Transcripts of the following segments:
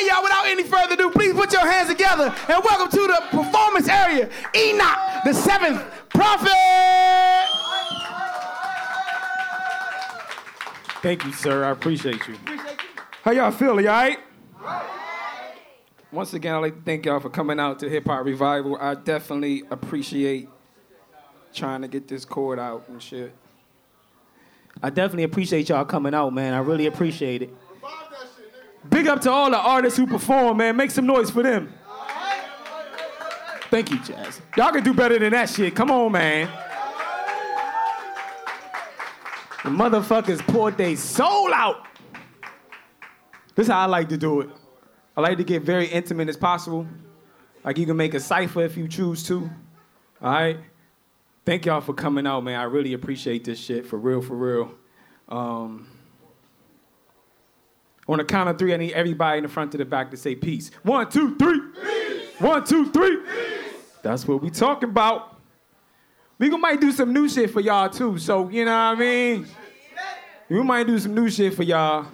Hey, y'all, without any further ado, please put your hands together and welcome to the performance area, Enoch, the seventh prophet. Thank you, sir. I appreciate you. How y'all feeling? Y'all right? Once again, I'd like to thank y'all for coming out to Hip Hop Revival. I definitely appreciate trying to get this chord out and shit. I definitely appreciate y'all coming out, man. I really appreciate it. Big up to all the artists who perform, man. Make some noise for them. Thank you, Jazz. Y'all can do better than that shit. Come on, man. The motherfuckers poured their soul out. This is how I like to do it. I like to get very intimate as possible. Like you can make a cipher if you choose to. All right? Thank y'all for coming out, man. I really appreciate this shit, for real, for real. Um, on the count of three, I need everybody in the front to the back to say peace. One, two, three. Peace. One, two, three. Peace. That's what we talking about. We gonna might do some new shit for y'all too. So you know what I mean. We might do some new shit for y'all.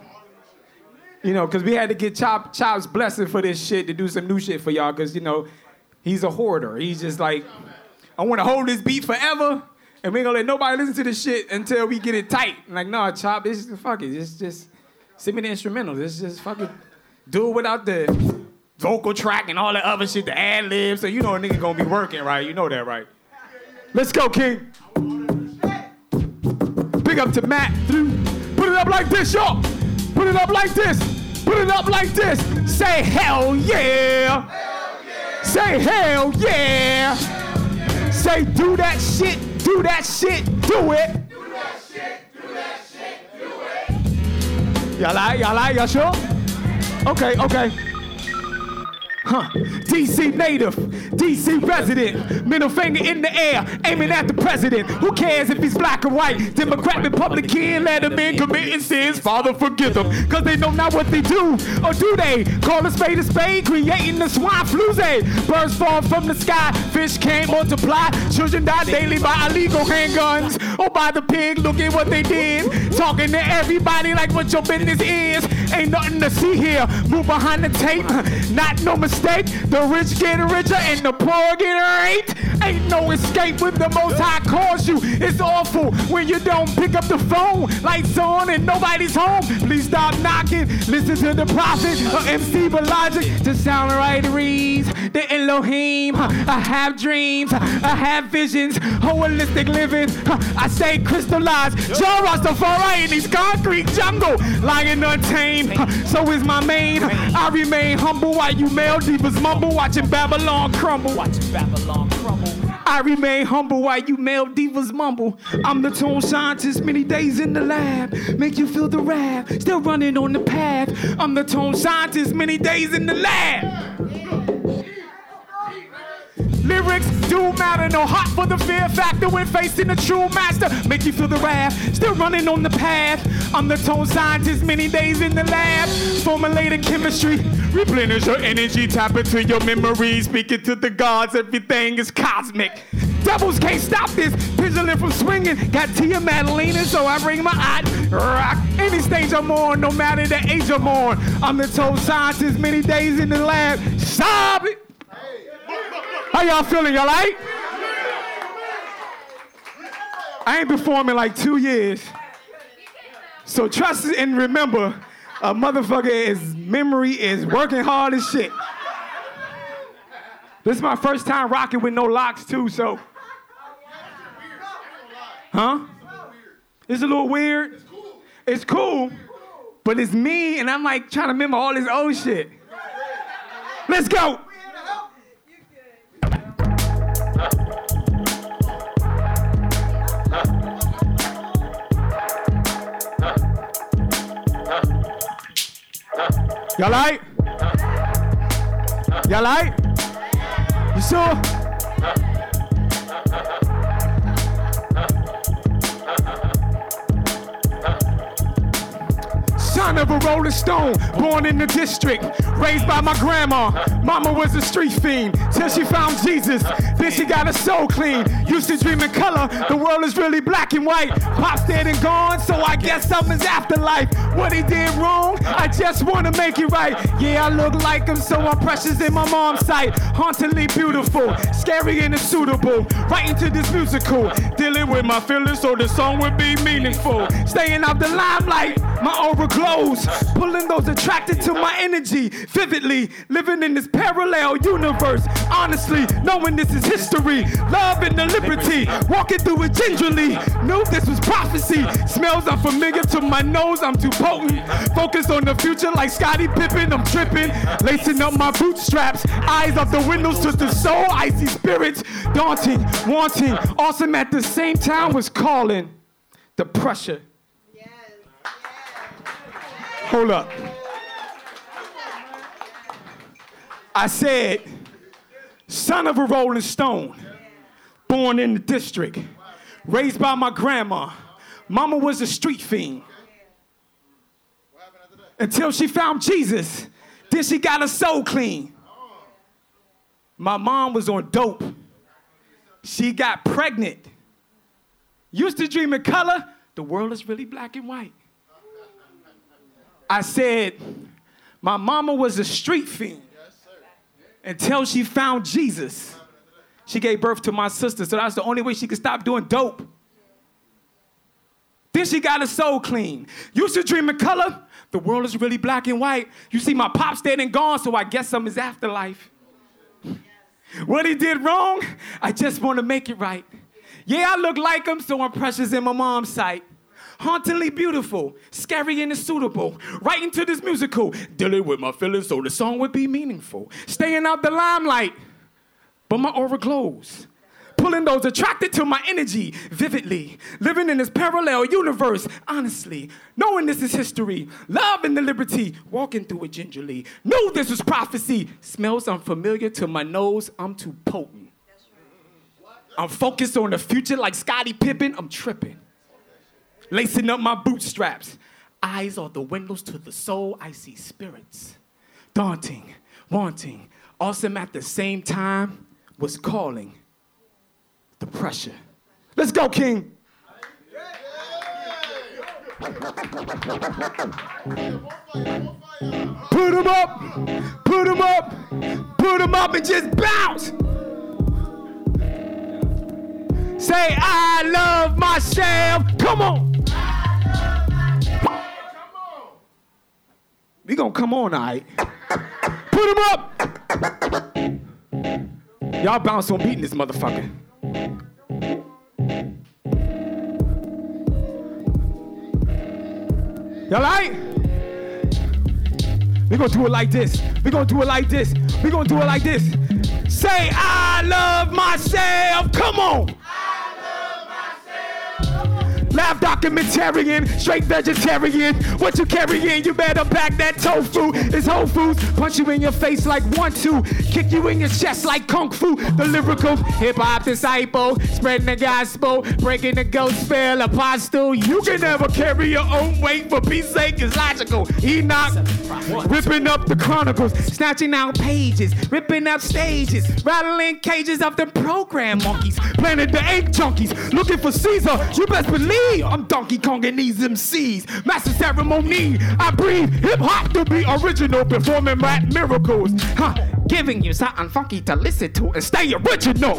You know, cause we had to get Chop Chop's blessing for this shit to do some new shit for y'all. Cause you know, he's a hoarder. He's just like, I want to hold this beat forever, and we ain't gonna let nobody listen to this shit until we get it tight. I'm like, nah, Chop, this is fuck it. Just just send me the instrumental. This just fucking do it without the vocal track and all that other shit, the ad libs. So you know a nigga gonna be working, right? You know that, right? Let's go, King. Big up to Matt. Put it up like this, y'all. Put it up like this. Put it up like this. Say hell yeah. Hell yeah. Say hell yeah. hell yeah. Say do that shit. Do that shit. Do it. Do it. Y'all like? Y'all like? Y'all sure? Huh. DC native, DC resident, middle finger in the air, aiming at the president. Who cares if he's black or white? Democrat, Republican, let him in committing sins. Father, forgive them, cause they know not what they do. Or do they? Call a spade a spade, creating the swine flu. Eh? Birds fall from the sky, fish can't multiply. Children die daily by illegal handguns. Or by the pig, look at what they did. Talking to everybody like what your business is. Ain't nothing to see here. Move behind the tape, not no mistake The rich get richer and the poor get raped. Ain't no escape when the most high calls you. It's awful when you don't pick up the phone. Lights on and nobody's home. Please stop knocking. Listen to the prophet or MC Logic. The sound right reads. The Elohim. I have dreams. I have visions. Holistic living. I stay crystallized. John Rastafari in these concrete jungle. Lying untamed. So is my main. I remain humble while you male divas mumble. Watching Babylon crumble. Watching Babylon crumble. I remain humble while you male divas mumble. I'm the tone scientist, many days in the lab. Make you feel the rap, still running on the path. I'm the tone scientist, many days in the lab. Lyrics do matter, no hot for the fear factor when facing a true master. Make you feel the wrath, still running on the path. I'm the tone scientist, many days in the lab. Formulating chemistry, replenish your energy, tap into your memories, speaking to the gods, everything is cosmic. Devils can't stop this, pendulum from swinging. Got Tia Madalena, so I bring my art rock. Any stage I'm on, no matter the age I'm on. I'm the tone scientist, many days in the lab. Stop it! How y'all feeling? Y'all right? I ain't performing like two years. So trust and remember, a motherfucker is memory is working hard as shit. This is my first time rocking with no locks too, so. Huh? It's a little weird. It's cool, but it's me, and I'm like trying to remember all this old shit. Let's go. Y'all right? Y'all right? You sure? Son of a rolling stone, born in the district, raised by my grandma. Mama was a street fiend till she found Jesus. Then she got her soul clean. Used to dream in color, the world is really black and white. Pop's dead and gone, so I guess something's afterlife. What he did wrong, I just wanna make it right. Yeah, I look like him, so I'm precious in my mom's sight. Hauntingly beautiful, scary and unsuitable. Right into this musical, dealing with my feelings so the song would be meaningful. Staying out the limelight, my aura glows. Pulling those attracted to my energy vividly. Living in this parallel universe. Honestly, knowing this is history. Love and the liberty. Walking through it gingerly. Knew this was prophecy. Smells unfamiliar to my nose, I'm too potent. Focused on the future like Scottie Pippen, I'm tripping. Lacing up my bootstraps. Eyes up the windows to the soul. Icy spirits. Daunting, wanting, awesome at the same time was calling. The pressure. Hold up. I said, son of a rolling stone, born in the district, raised by my grandma. Mama was a street fiend. Until she found Jesus, then she got her soul clean. My mom was on dope. She got pregnant. Used to dream in color. The world is really black and white. I said, my mama was a street fiend until she found Jesus. She gave birth to my sister, so that's the only way she could stop doing dope. Then she got her soul clean. Used to dream in color. The world is really black and white. You see, my pop's and gone, so I guess I'm his afterlife. What he did wrong, I just want to make it right. Yeah, I look like him, so I'm precious in my mom's sight hauntingly beautiful, scary and suitable. Right into this musical, dealing with my feelings so the song would be meaningful. Staying out the limelight, but my aura glows. Pulling those attracted to my energy vividly. Living in this parallel universe, honestly. Knowing this is history. Love and the liberty. Walking through it gingerly. Knew this was prophecy. Smells unfamiliar to my nose. I'm too potent. I'm focused on the future like Scottie Pippen. I'm tripping lacing up my bootstraps. Eyes are the windows to the soul. I see spirits. Daunting, wanting, awesome at the same time was calling the pressure. Let's go, King. Put him up, put him up, put him up and just bounce. Say, I love myself. Come on. We gonna come on, all right? Put him up! Y'all bounce on beating this motherfucker. Y'all right? We gonna do it like this. We gonna do it like this. We gonna do it like this. Say, I love myself. Come on. Laugh documentarian, straight vegetarian. What you carrying? You better pack that tofu. It's Whole Foods. Punch you in your face like one, two. Kick you in your chest like Kung Fu. The lyrical hip hop disciple. Spreading the gospel. Breaking the ghost spell. Apostle. You can never carry your own weight for peace sake. It's logical. Enoch. Ripping up the chronicles. Snatching out pages. Ripping up stages. Rattling cages of the program monkeys. Planted the ape junkies. Looking for Caesar. You best believe. I'm Donkey Kong and these MCs. Master ceremony, I breathe hip hop to be original, performing rap miracles. Huh, giving you something funky to listen to and stay original.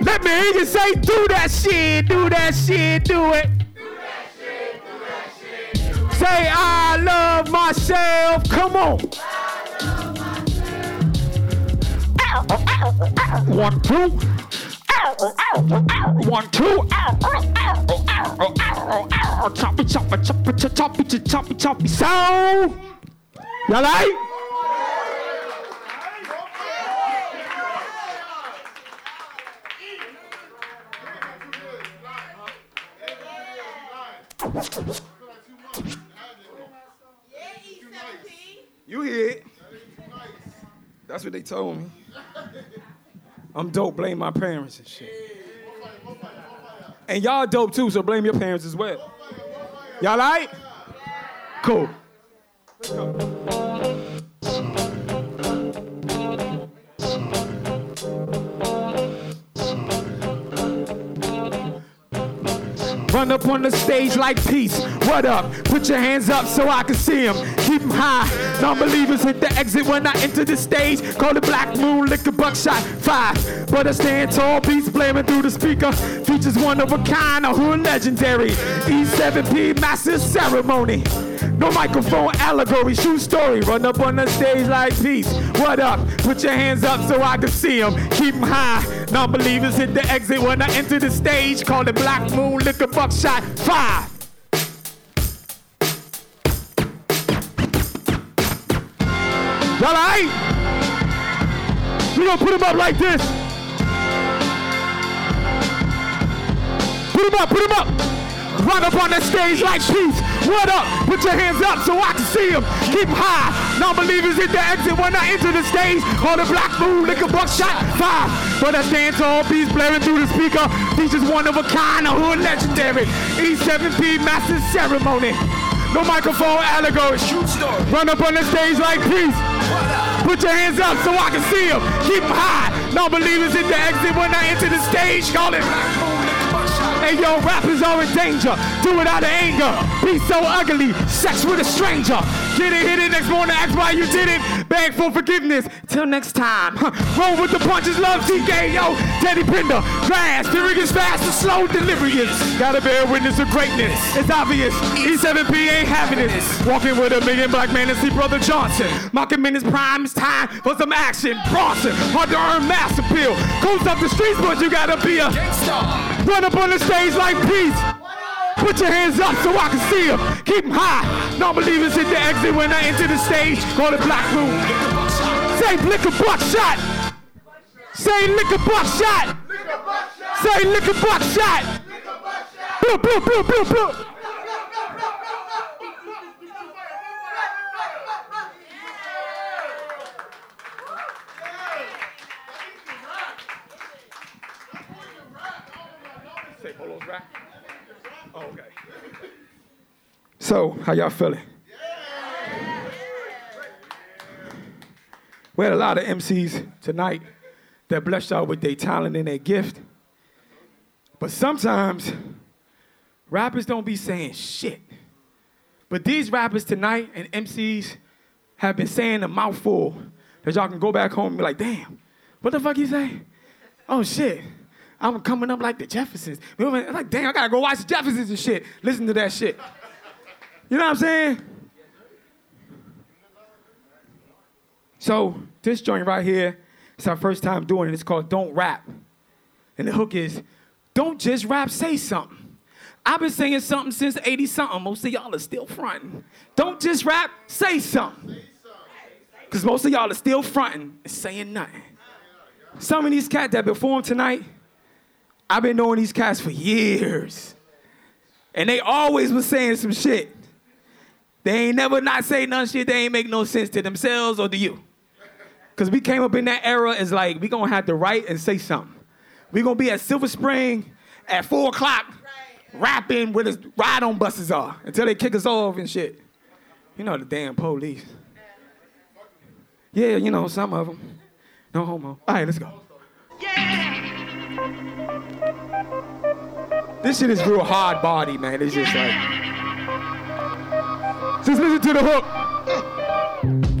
Let me hear you say, do that shit, do that shit, do it. Say, I love myself. Come on. One, two. One, two. Choppy, choppy, choppy, choppy, choppy, choppy. Sound. Y'all right? You hear it? That's what they told me. I'm dope, blame my parents and shit. And y'all dope too, so blame your parents as well. Y'all right? Cool. Run up on the stage like peace. What up? Put your hands up so I can see them. Keep them high. Non-believers hit the exit when I enter the stage. Call it Black Moon, liquor buckshot. Five. But I stand tall, beats blaming through the speaker. Features one of a kind, a hood legendary. E7P massive ceremony. No microphone allegory, shoot story. Run up on the stage like peace. What up? Put your hands up so I can see them. Keep them high. Non-believers hit the exit when I enter the stage. Call it Black Moon, liquor buckshot. Five. Y'all alright? We gonna put them up like this. Put them up, put them up. Run up on the stage like peace. What up? Put your hands up so I can see them. Keep them high. Non-believers hit the exit when I enter the stage. Call the black moon, liquor buckshot. Five. But I stand tall, beats blaring through the speaker. Features one of a kind, a hood legendary. E7P master ceremony. No microphone allegory. Shoot story. Run up on the stage like peace. Put your hands up so I can see them. Keep them high. Non-believers hit the exit when I enter the stage. Call it. Hey yo, rappers are in danger. Do it out of anger. Be so ugly. Sex with a stranger. Get it, hit it. Next morning, ask why you did it. Beg for forgiveness. Till next time. Huh. Roll with the punches. Love TK. Yo, Teddy Pinder. fast, is fast and slow delivery is. Gotta bear witness of greatness. It's obvious. E7P ain't having it. Walking with a million black man and see Brother Johnson. Mocking in his prime. It's time for some action. Bronson. Hard to earn mass appeal. Goes up the streets, but you gotta be a Run up on the stage like peace. Put your hands up so I can see them. Keep them high. Non-believers hit the exit when I enter the stage. Call it Black Moon. Say liquor buckshot. Say liquor buckshot. Say liquor buckshot. Blue, blue, blue, blue, blue. Say Polo's rap. Oh, okay. So, how y'all feeling? We had a lot of MCs tonight that blessed y'all with their talent and their gift. But sometimes rappers don't be saying shit. But these rappers tonight and MCs have been saying a mouthful that y'all can go back home and be like, damn, what the fuck you say? Oh shit. I'm coming up like the Jeffersons. Know, Like, damn, I gotta go watch the Jeffersons and shit. Listen to that shit. You know what I'm saying? So this joint right here, it's our first time doing it. It's called Don't Rap. And the hook is, don't just rap, say something. I've been saying something since 80 something. Most of y'all are still fronting. Don't just rap, say something. Because most of y'all are still fronting and saying nothing. Some of these cats that performed tonight, I've been knowing these cats for years. And they always was saying some shit. They ain't never not say none shit They ain't make no sense to themselves or to you. Cause we came up in that era as like we gonna have to write and say something. We gonna be at Silver Spring at four o'clock rapping where the ride on buses are until they kick us off and shit. You know the damn police. Yeah, you know some of them. No homo. All right, let's go. This shit is real hard body, man. It's just like. Just listen to the hook.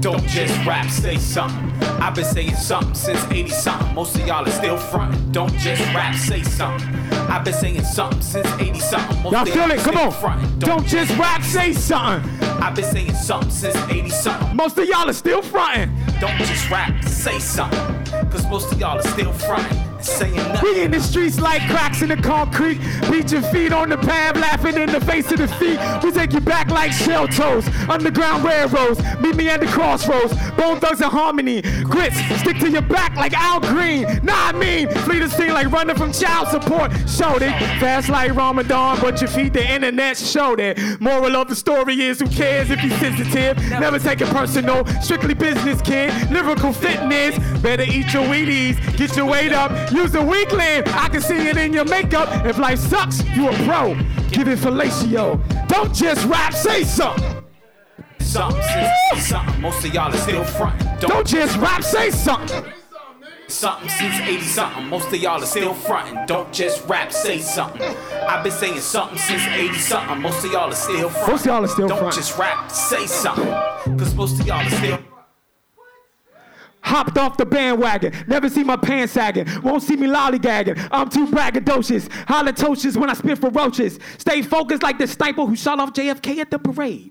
Don't just rap, say something. I've been saying something since 80 something. Most of y'all are still fronting. Don't just rap, say something. I've been saying something since 80 something. Most Y'all feel it? Come on. fronting. Don't just rap, say something. I've been saying something since 80 something. Most of y'all are still fronting. Don't just rap, say something. Cause most of y'all are still fronting and saying nothing. We in the streets like cracks in the concrete. Beat your feet on the pad, laughing in the face of defeat. We take you back like shell toes. Underground railroads. Meet me at the crossroads. Bone thugs and harmony. Grits stick to your back like Al Green. Nah, I mean, flee the scene like running from child support. Showed it. Fast like Ramadan, but your feet the internet showed it. Moral of the story is who cares if you're sensitive. Never take it personal. Strictly business, kid. Lyrical fitness. Better eat your Wheaties. Get your weight up. Use a weakling. I can see it in your makeup. If life sucks, you a pro. Give it fellatio. Don't just rap, say something. something since 80 something. Most of y'all are still frontin'. Don't, Don't just rap, say something. something since 80 something. Most of y'all are still frontin'. Don't just rap, say something. I've been saying something since 80 something. Most of y'all are still frontin'. Most of y'all are still Don't just rap, say something. Cause most of y'all are still. Hopped off the bandwagon, never see my pants sagging, won't see me lollygagging. I'm too braggadocious, halitosis when I spit for roaches. Stay focused like the sniper who shot off JFK at the parade.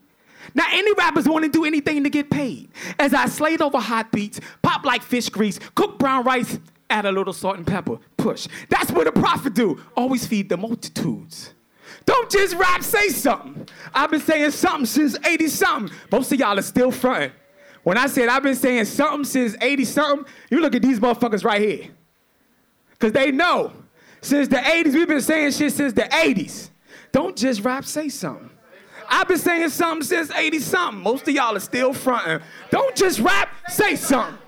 Now, any rappers want to do anything to get paid. As I slayed over hot beats, pop like fish grease, cook brown rice, add a little salt and pepper, push. That's what a prophet do. Always feed the multitudes. Don't just rap, say something. I've been saying something since 80 something. Most of y'all are still fronting. When I said I've been saying something since 80 something, you look at these motherfuckers right here. Because they know. Since the 80s, we've been saying shit since the 80s. Don't just rap, say something. I've been saying something since 80 something. Most of y'all are still fronting. Don't just rap, say something.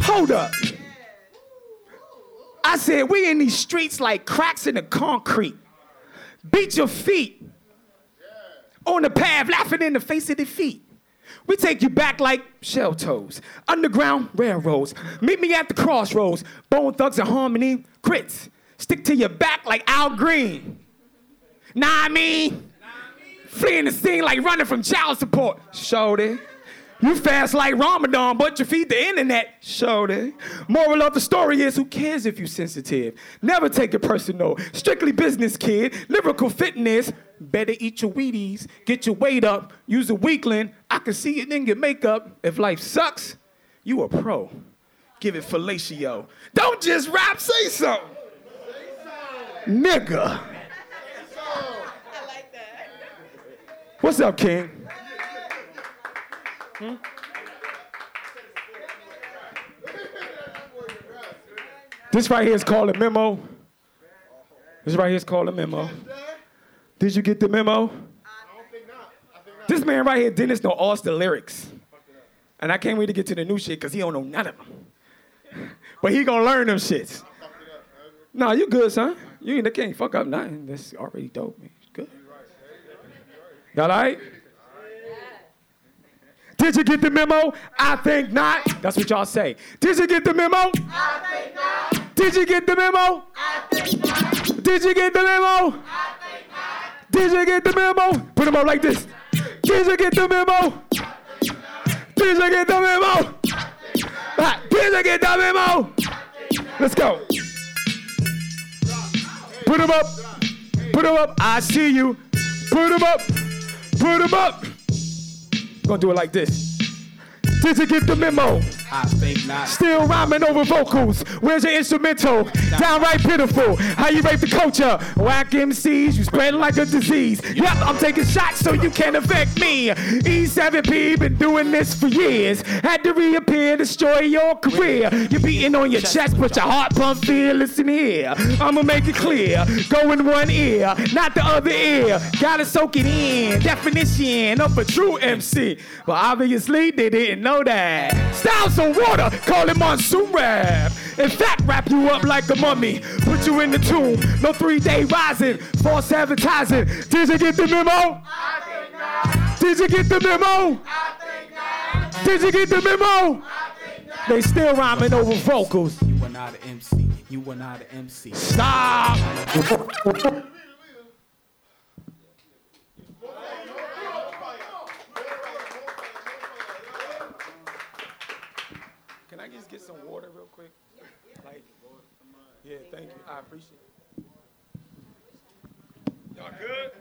Hold up. I said, we in these streets like cracks in the concrete. Beat your feet on the path, laughing in the face of defeat. We take you back like shell toes, underground railroads. Meet me at the crossroads, bone thugs and harmony, crits. Stick to your back like Al Green. Nah, I mean, fleeing the scene like running from child support. It. You fast like Ramadan, but you feed the internet. It. Moral of the story is who cares if you're sensitive? Never take it personal. Strictly business, kid. Lyrical fitness. Better eat your Wheaties. Get your weight up. Use a weakling. I can see it in your makeup. If life sucks, you a pro. Give it fellatio. Don't just rap, say something. Nigga. What's up, King? Hmm? This right here is called a memo. This right here is called a memo. Did you get the memo? This man right here, Dennis, know all the lyrics. And I can't wait to get to the new shit because he don't know none of them. But he gonna learn them shits. Nah, you good, son. You ain't, can't fuck up nothing. That's already dope, man. Good. Y'all all right? Did you get the memo? I think not. That's what y'all say. Did you get the memo? I think not. Did you get the memo? I think not. Did you get the memo? I think not. Did you get the memo? Put them up like this. Did you get the memo? Did you get the memo? Did you get the memo? Let's go. Put them up. Put them up. I see you. Put them up. Put them up. Gonna do it like this. Did you get the memo? I think not. Still rhyming over vocals. Where's your instrumental? Downright pitiful. How you rape the culture? Whack MCs, you spread like a disease. Yep, I'm taking shots so you can't affect me. E7P been doing this for years. Had to reappear, destroy your career. You're beating on your chest, but your heart pump fear. Listen here, I'ma make it clear. Go in one ear, not the other ear. Gotta soak it in. Definition of a true MC. But obviously they didn't know that. Style some water, call it monsoon rap. In fact, wrap you up like a mummy. Put you in the tomb. No three day rising, false advertising. Did you get the memo? Did you get the memo? Did you get the memo? They still rhyming over vocals. You are not an MC. You are not an MC. Stop. Can I just get some water real quick? Like, yeah, thank you. I appreciate it. Y'all good?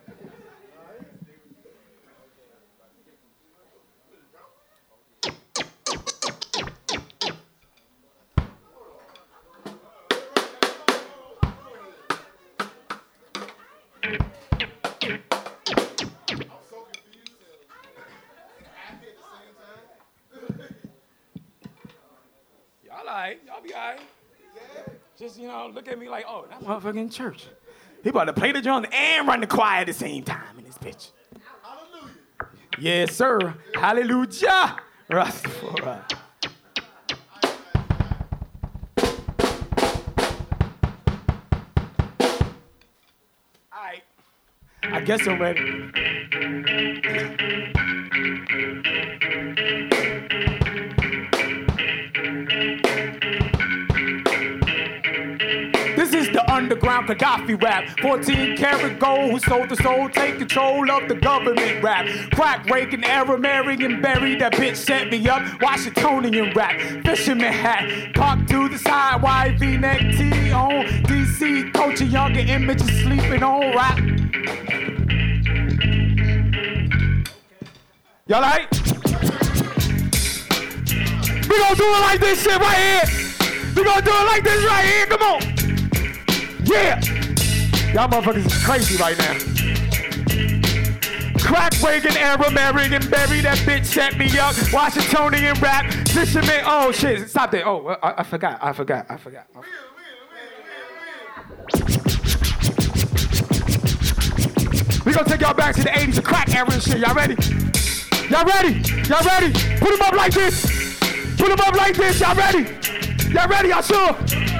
Y'all all right. Y'all be all right. Just, you know, look at me like, oh, that motherfucker in church. He about to play the drums and run the choir at the same time in this bitch. Hallelujah. Yes, sir. Hallelujah. Rastafari. All right. I guess I'm ready. The Gaddafi rap. 14 karat gold who sold the soul, take control of the government rap. Crack Reagan, error, Marion, and Barry that bitch set me up. Washingtonian rap, fisherman hat, cock to the side, YV neck T on. DC, coaching younger images sleeping on rap. Y'all like? We gonna do it like this shit right here. We gonna do it like this right here. Come on. Yeah! Y'all motherfuckers is crazy right now. Crack Reagan, era and Barry that bitch set me up. Washingtonian rap, fisherman. Oh shit, stop there. Oh, I, I forgot, I forgot, I forgot. We gonna take y'all back to the 80s, the crack era and shit. Y'all ready? Y'all ready? Y'all ready? Put them up like this. Put them up like this. Y'all ready? Y'all ready? Y'all sure?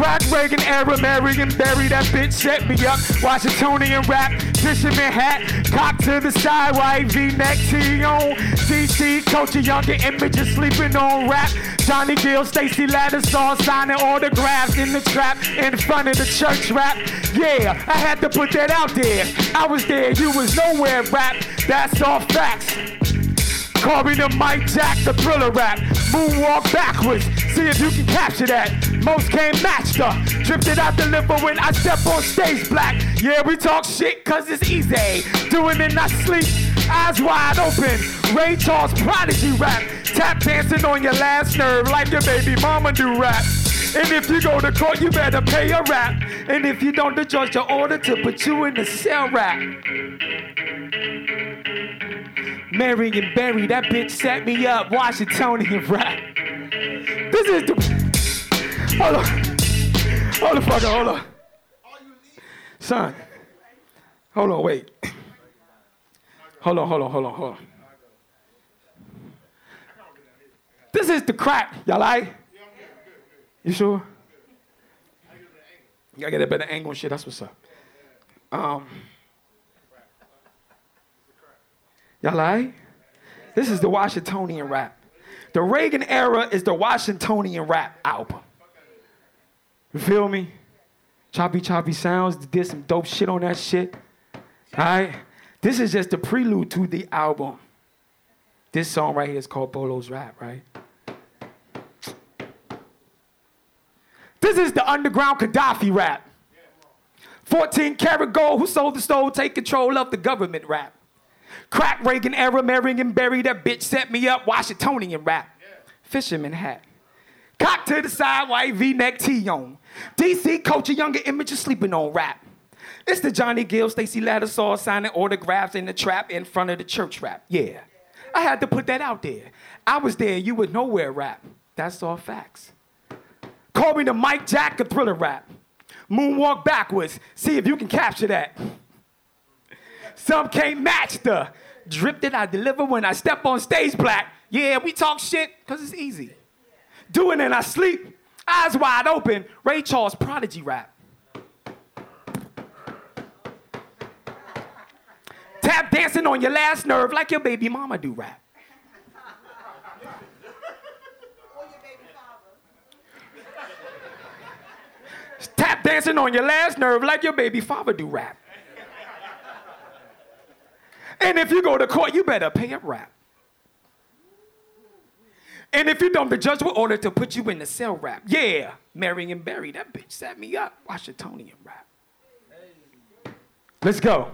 Crack Reagan, era Marion Barry that bitch, set me up. Washingtonian rap, fisherman hat, cock to the side, white V-neck tee on. DC, coaching younger images, sleeping on rap. Johnny Gill, Stacy Lattisaw, signing autographs in the trap in front of the church rap. Yeah, I had to put that out there. I was there, you was nowhere rap. That's all facts. Call me the Mike Jack, the thriller rap. Moonwalk backwards, see if you can capture that. Most can't match the drifted out the liver when I step on stage black. Yeah, we talk shit cause it's easy. Doing it in sleep, eyes wide open. Ray Charles prodigy rap. Tap dancing on your last nerve like your baby mama do rap. And if you go to court, you better pay a rap. And if you don't, the judge will order to put you in the cell rap. And Barry, that bitch set me up. Washingtonian rap. This is the. Hold on. Hold the fuck hold on. Son. Hold on, wait. Hold on, hold on, hold on, hold on. This is the crack. Y'all like? You sure? You gotta get a better angle and shit. That's what's up. Um. Y'all like? This is the Washingtonian rap. The Reagan era is the Washingtonian rap album. You feel me? Choppy choppy sounds, did some dope shit on that shit. Alright? This is just the prelude to the album. This song right here is called Bolo's Rap, right? This is the underground Gaddafi rap. 14 karat gold, who sold the stole, take control of the government rap. Crack Reagan era, Marion and Barry that bitch set me up, Washingtonian rap. Fisherman hat. Cock to the side, white V-neck tee on. DC culture, younger images sleeping on rap. It's the Johnny Gill, Stacy Lattisaw signing autographs in the trap in front of the church rap. Yeah, I had to put that out there. I was there, you was nowhere rap. That's all facts. Call me the Mike Jack of thriller rap. Moonwalk backwards, see if you can capture that. Some can't match the drip that I deliver when I step on stage black. Yeah, we talk shit because it's easy. Doing in I sleep, eyes wide open, Ray Charles prodigy rap. Tap dancing on your last nerve like your baby mama do rap. Tap dancing on your last nerve like your baby father do rap. And if you go to court, you better pay a rap. And if you don't, the judge will order to put you in the cell rap. Yeah, Marion Barry, that bitch set me up. Washingtonian rap. Let's go.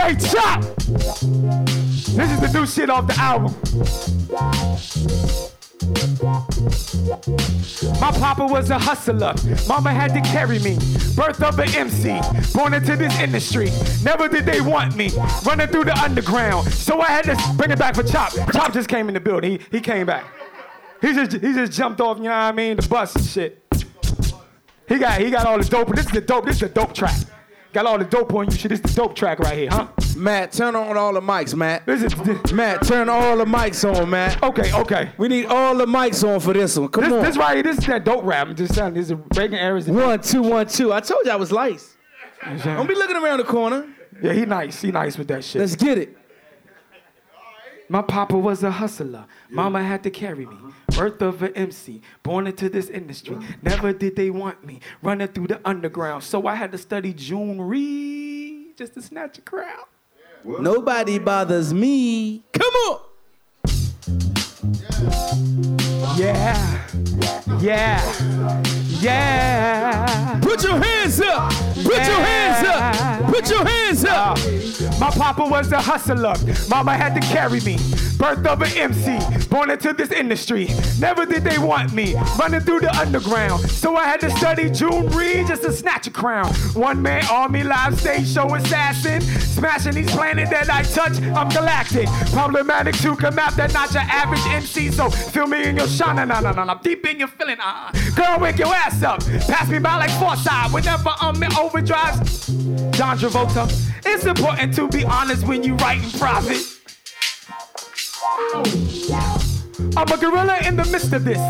Hey, Chop! This is the new shit off the album. My papa was a hustler. Mama had to carry me. Birth of an MC. Born into this industry. Never did they want me. Running through the underground. So I had to bring it back for Chop. Chop just came in the building. He, he came back. He just he just jumped off, you know what I mean, the bus and shit. He got he got all the dope. This is the dope. This is the dope track. Got all the dope on you. Shit, this is the dope track right here, huh? Matt, turn on all the mics, Matt. This is Matt, turn all the mics on, Matt. okay. Okay. We need all the mics on for this one. Come This, on. this right here, this is that dope rap. I'm just saying, this is Reagan era. One, two, one, two. I told you I was lice. Don't be looking around the corner. Yeah, he nice. He nice with that shit. Let's get it. My papa was a hustler. Mama had to carry me. Birth of an MC. Born into this industry. Never did they want me. Running through the underground. So I had to study June Reed just to snatch a crowd. Nobody bothers me. Come on. Yeah. Yeah. Yeah. Put your hands up. Put your hands up. Put your hands up. My papa was a hustler. Mama had to carry me. Birth of an MC. Born into this industry. Never did they want me. Running through the underground. So I had to study June Reed just to snatch a crown. One man army live stage show assassin. Smashing these planets that I touch. I'm galactic. Problematic to come out that not your average MC. So feel me in your shine. Nah, nah, nah, nah. Deep in your feeling. Uh, girl, wake your ass up. Pass me by like Forsyth. Whenever I'm in overdrive. John Travolta. It's important to be honest when you write in private. I'm a gorilla in the midst of this.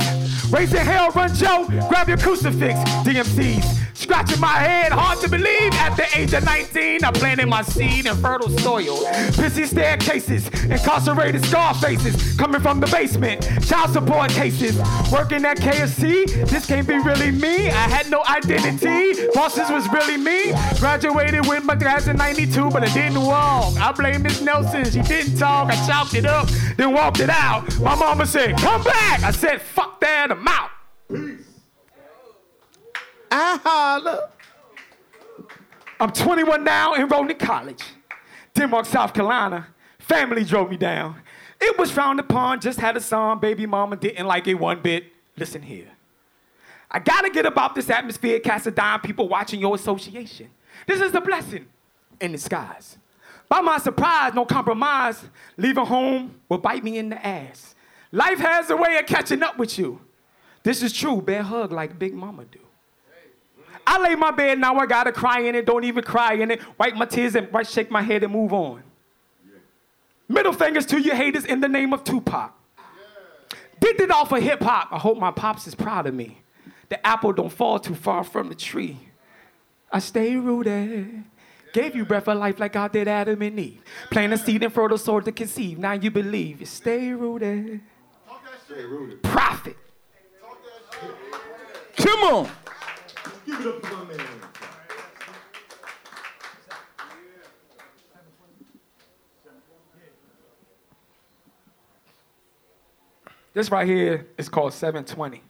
Raise your hell, run Joe, grab your crucifix. DMCs scratching my head, hard to believe. At the age of 19, I planted my seed in fertile soil. Busy staircases, incarcerated scar faces coming from the basement. Child support cases, working at KFC. This can't be really me. I had no identity. Bosses was really me. Graduated with my class in 92, but I didn't walk. I blame Miss Nelson. She didn't talk. I chalked it up, then walked it out. My mama said, Come back. I said, Fuck that, I'm out. I holler. I'm 21 now, enrolled in college. Denmark, South Carolina. Family drove me down. It was frowned upon, just had a son. Baby mama didn't like it one bit. Listen here. I gotta get about this atmosphere, cast a dime, people watching your association. This is a blessing in disguise. By my surprise, no compromise, leaving home will bite me in the ass. Life has a way of catching up with you. This is true, bear hug like Big Mama do. I lay my bed, now I gotta cry in it, don't even cry in it. Wipe my tears and right shake my head and move on. Middle fingers to your haters in the name of Tupac. Did it all for hip hop. I hope my pops is proud of me. The apple don't fall too far from the tree. I stay rooted. Gave you breath of life like God did Adam and Eve. Plant a seed and fertile soil to conceive. Now you believe. You stay rooted. Prophet. Come on. This right here is called 720.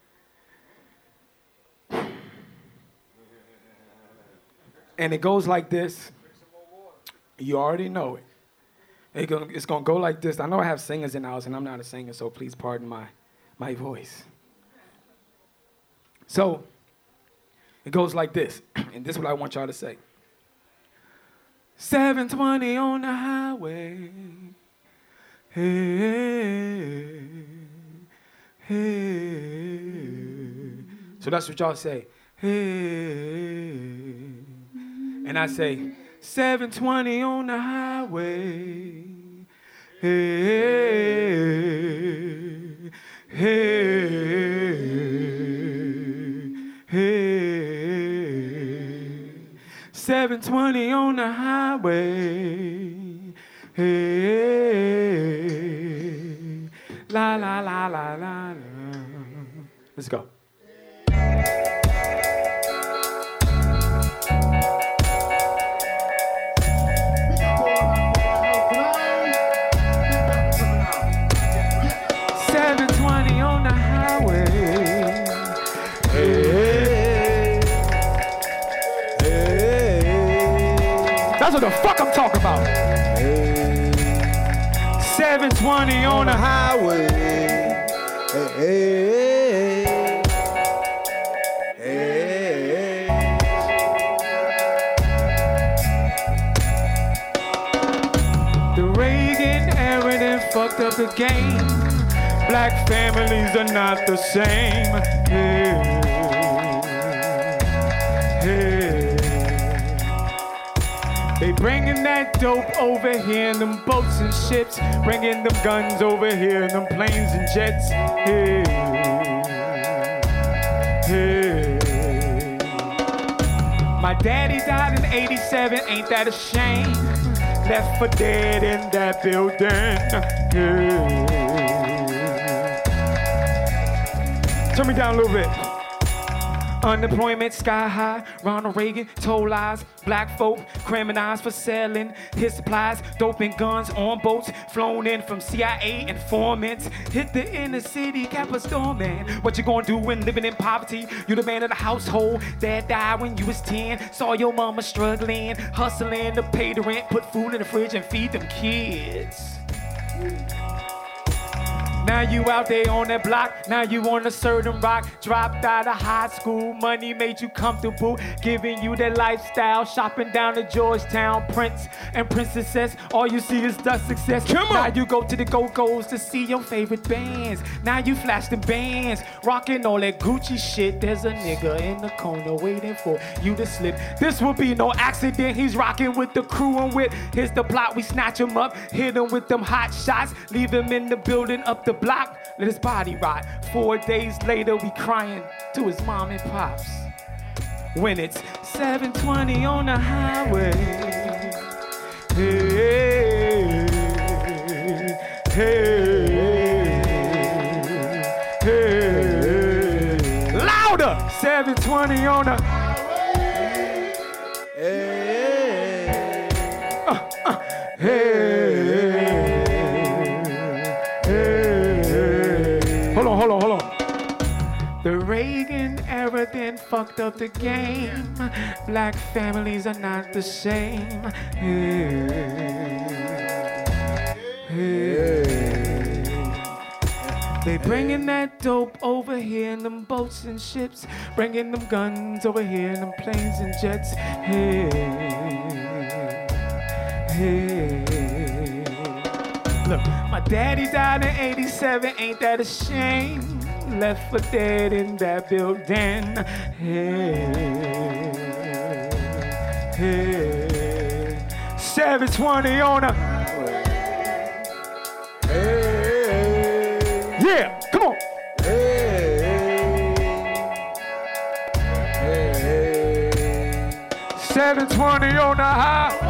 And it goes like this. You already know it. It It's gonna go like this. I know I have singers in the house, and I'm not a singer, so please pardon my, my voice. So, it goes like this, and this is what I want y'all to say. 720 on the highway. Hey, hey. So that's what y'all say. Hey. And I say, 720 on the highway. Hey, hey, hey. 720 on the highway. Hey, la la la la la la. Let's go. I'm talking about. 720 on the highway. Hey, hey, The Reagan era done fucked up the game. Black families are not the same. Hey, hey. They bringing that dope over here in them boats and ships, bringing them guns over here in them planes and jets. Hey. My daddy died in 87, ain't that a shame? Left for dead in that building. Hey. Turn me down a little bit. Unemployment sky high, Ronald Reagan told lies, black folk criminalized for selling his supplies, dope and guns on boats flown in from CIA informants. Hit the inner city, cap a storm, man. What you gonna do when living in poverty? You the man of the household. Dad died when you was 10. Saw your mama struggling, hustling to pay the rent, put food in the fridge and feed them kids. Now you out there on that block, now you on a certain rock. Dropped out of high school, money made you comfortable, giving you that lifestyle. Shopping down to Georgetown, Prince and Princesses. All you see is the success. Come on. Now you go to the Go-Go's to see your favorite bands. Now you flash the bands, rocking all that Gucci shit. There's a nigga in the corner waiting for you to slip. This will be no accident. He's rocking with the crew and with. Here's the plot. We snatch him up, hit him with them hot shots, leave him in the building up the block. Let his body rot. Four days later, we crying to his mom and pops. When it's 720 on the highway. Hey, hey, hey. Louder! 720 on the highway, hey, ah, Hey. Then fucked up the game. Black families are not the same. Hey. Hey. They bringing that dope over here in them boats and ships, bringing them guns over here in them planes and jets. Look, my daddy died in 87, ain't that a shame? Left for dead in that building. Hey. Hey. 720 on a. Yeah, come on. Hey. Hey. Seven twenty on the high.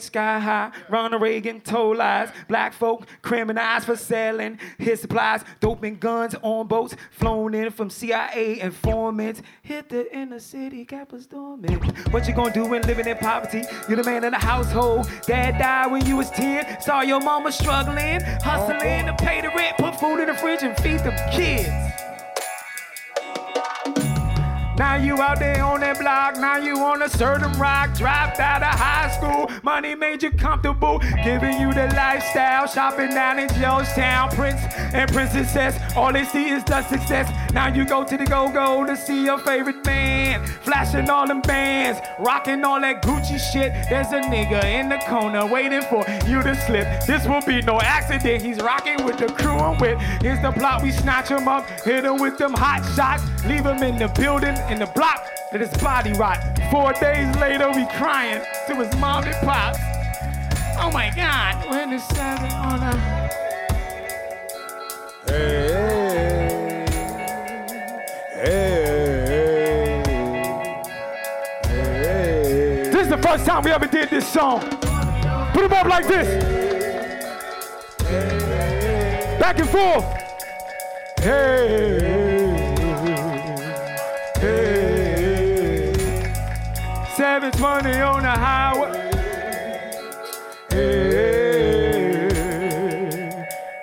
Sky high. Ronald Reagan told lies. Black folk criminalized for selling his supplies. Dope and guns on boats flown in from CIA informants. Hit the inner city, cap a storming. What you gonna do when living in poverty? You're the man of the household. Dad died when you was 10. Saw your mama struggling, hustling to pay the rent, put food in the fridge and feed them kids. Now you out there on that block, now you on a certain rock. Dropped out of high school, money made you comfortable, giving you the lifestyle. Shopping down in Georgetown, Prince and Princesses. All they see is the success. Now you go to the go-go to see your favorite band, flashing all them bands, rocking all that Gucci shit. There's a nigga in the corner waiting for you to slip. This will be no accident. He's rocking with the crew I'm with. Here's the plot. We snatch him up, hit him with them hot shots, leave him in the building in the block. that his body rot. Four days later, we crying to his mom and pops. Oh my God, when it's seven on a. This is the first time we ever did this song. Put them up like this. Back and forth. Hey. Hey. 720 on the highway. Hey.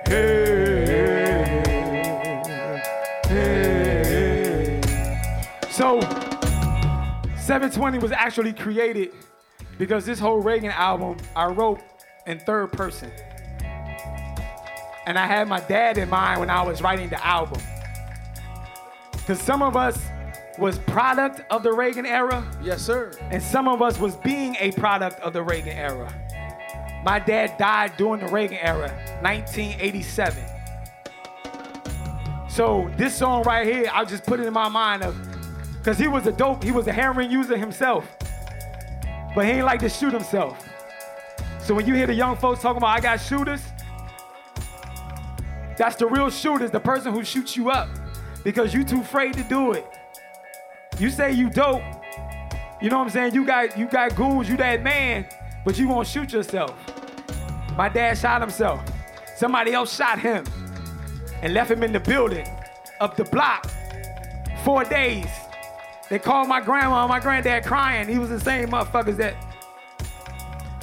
Hey. Hey. So, 720 was actually created because this whole Reagan album I wrote in third person. And I had my dad in mind when I was writing the album. Because some of us was product of the Reagan era, Yes, sir. and some of us was being a product of the Reagan era. My dad died during the Reagan era, 1987. So this song right here, I just put it in my mind of, cause he was a dope, he was a heroin user himself, but he ain't like to shoot himself. So when you hear the young folks talking about I got shooters, that's the real shooters, the person who shoots you up because you too afraid to do it. You say you dope, you know what I'm saying? You got you got goons, you that man, but you won't shoot yourself. My dad shot himself. Somebody else shot him and left him in the building up the block. Four days. They called my grandma and my granddad crying. He was the same motherfuckers that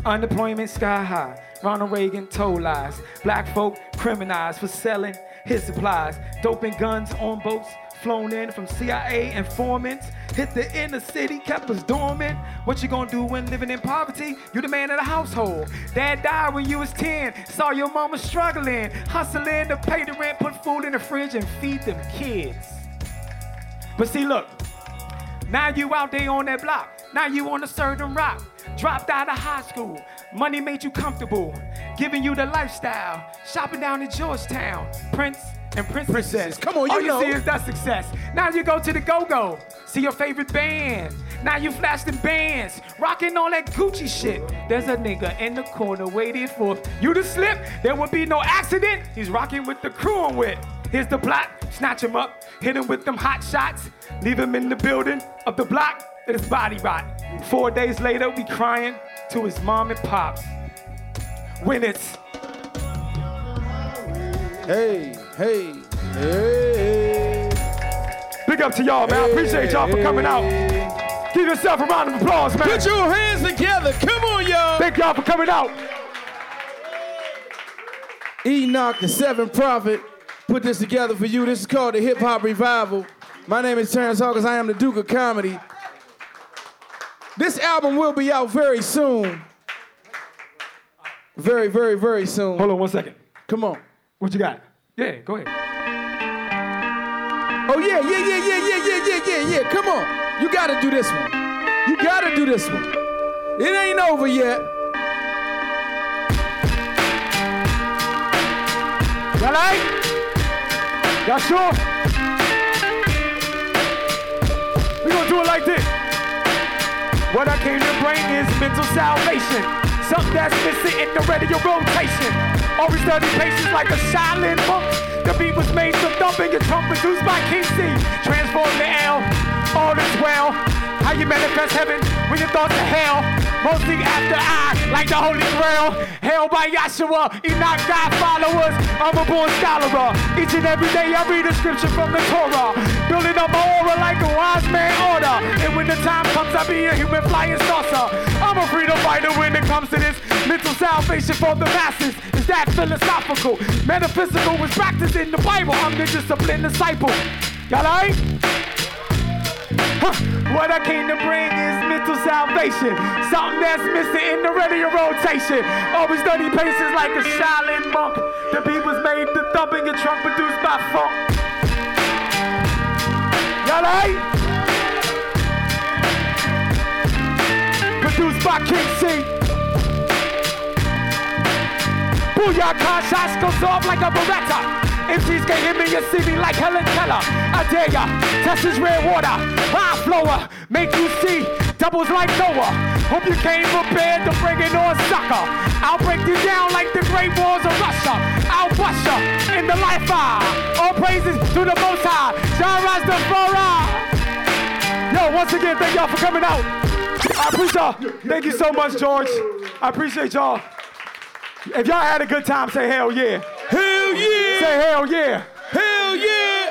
unemployment sky high. Ronald Reagan told lies. Black folk criminalized for selling his supplies. Doping guns on boats flown in from CIA informants. Hit the inner city, kept us dormant. What you gonna do when living in poverty? You the man of the household. Dad died when you was 10. Saw your mama struggling, hustling to pay the rent, put food in the fridge, and feed them kids. But see, look, now you out there on that block. Now you on a certain rock. Dropped out of high school. Money made you comfortable. Giving you the lifestyle. Shopping down in Georgetown. Prince and princesses. Princess. Come on, you All you see is that success. Now you go to the go-go. See your favorite band. Now you flash them bands. Rocking all that Gucci shit. There's a nigga in the corner waiting for you to slip. There will be no accident. He's rocking with the crew I'm with. Here's the plot. Snatch him up. Hit him with them hot shots. Leave him in the building of the block. It is body rot. Four days later, we crying to his mom and pops. When it's Hey, hey, hey. big up to y'all, man. I appreciate y'all for coming out. Give yourself a round of applause, man. Put your hands together. Come on, y'all. Thank y'all for coming out. Enoch, the seventh prophet, put this together for you. This is called the Hip Hop Revival. My name is Terrence Hawkins. I am the Duke of Comedy. This album will be out very soon. Very, very, very soon. Hold on one second. Come on. What you got? Yeah, go ahead. Oh yeah, yeah, yeah, yeah, yeah, yeah, yeah, yeah, yeah. Come on. You gotta do this one. You gotta do this one. It ain't over yet. Y'all right? Y'all sure? We gonna do it like this. What I came to bring is mental salvation. Something that's missing in the radio rotation. Always study patience like a silent monk. The beat was made to thump and your trump produced by King C. Transform the L, all is well. How you manifest heaven when your thoughts are hell. Mostly after I, like the Holy Grail. Held by Yahshua, Enoch God followers. I'm a born scholar. Each and every day I read a scripture from the Torah. Building up my aura like a I'll be a human flying saucer. I'm a freedom fighter when it comes to this mental salvation for the masses. Is that philosophical? Metaphysical was practiced in the Bible. I'm the disciplined disciple. Y'all right? Huh. What I came to bring is mental salvation. Something that's missing in the radio rotation. Always study paces like a silent monk. The beat was made to thump in your trunk, produced by funk. Y'all right? Produced by King C. Booyah, shots goes off like a Beretta. MCs can hear me and see me like Helen Keller. I dare ya, test this red water. High flower, make you see doubles like Noah. Hope you came prepared to bring it on sucker. I'll break you down like the great wars of Russia. I'll bust ya in the life fire. All praises to the Most High. Jah Rastafari. Yo, once again, thank y'all for coming out. I appreciate y'all. Thank you so much, George. I appreciate y'all. If y'all had a good time, say hell yeah. Hell yeah! Say hell yeah. Hell yeah!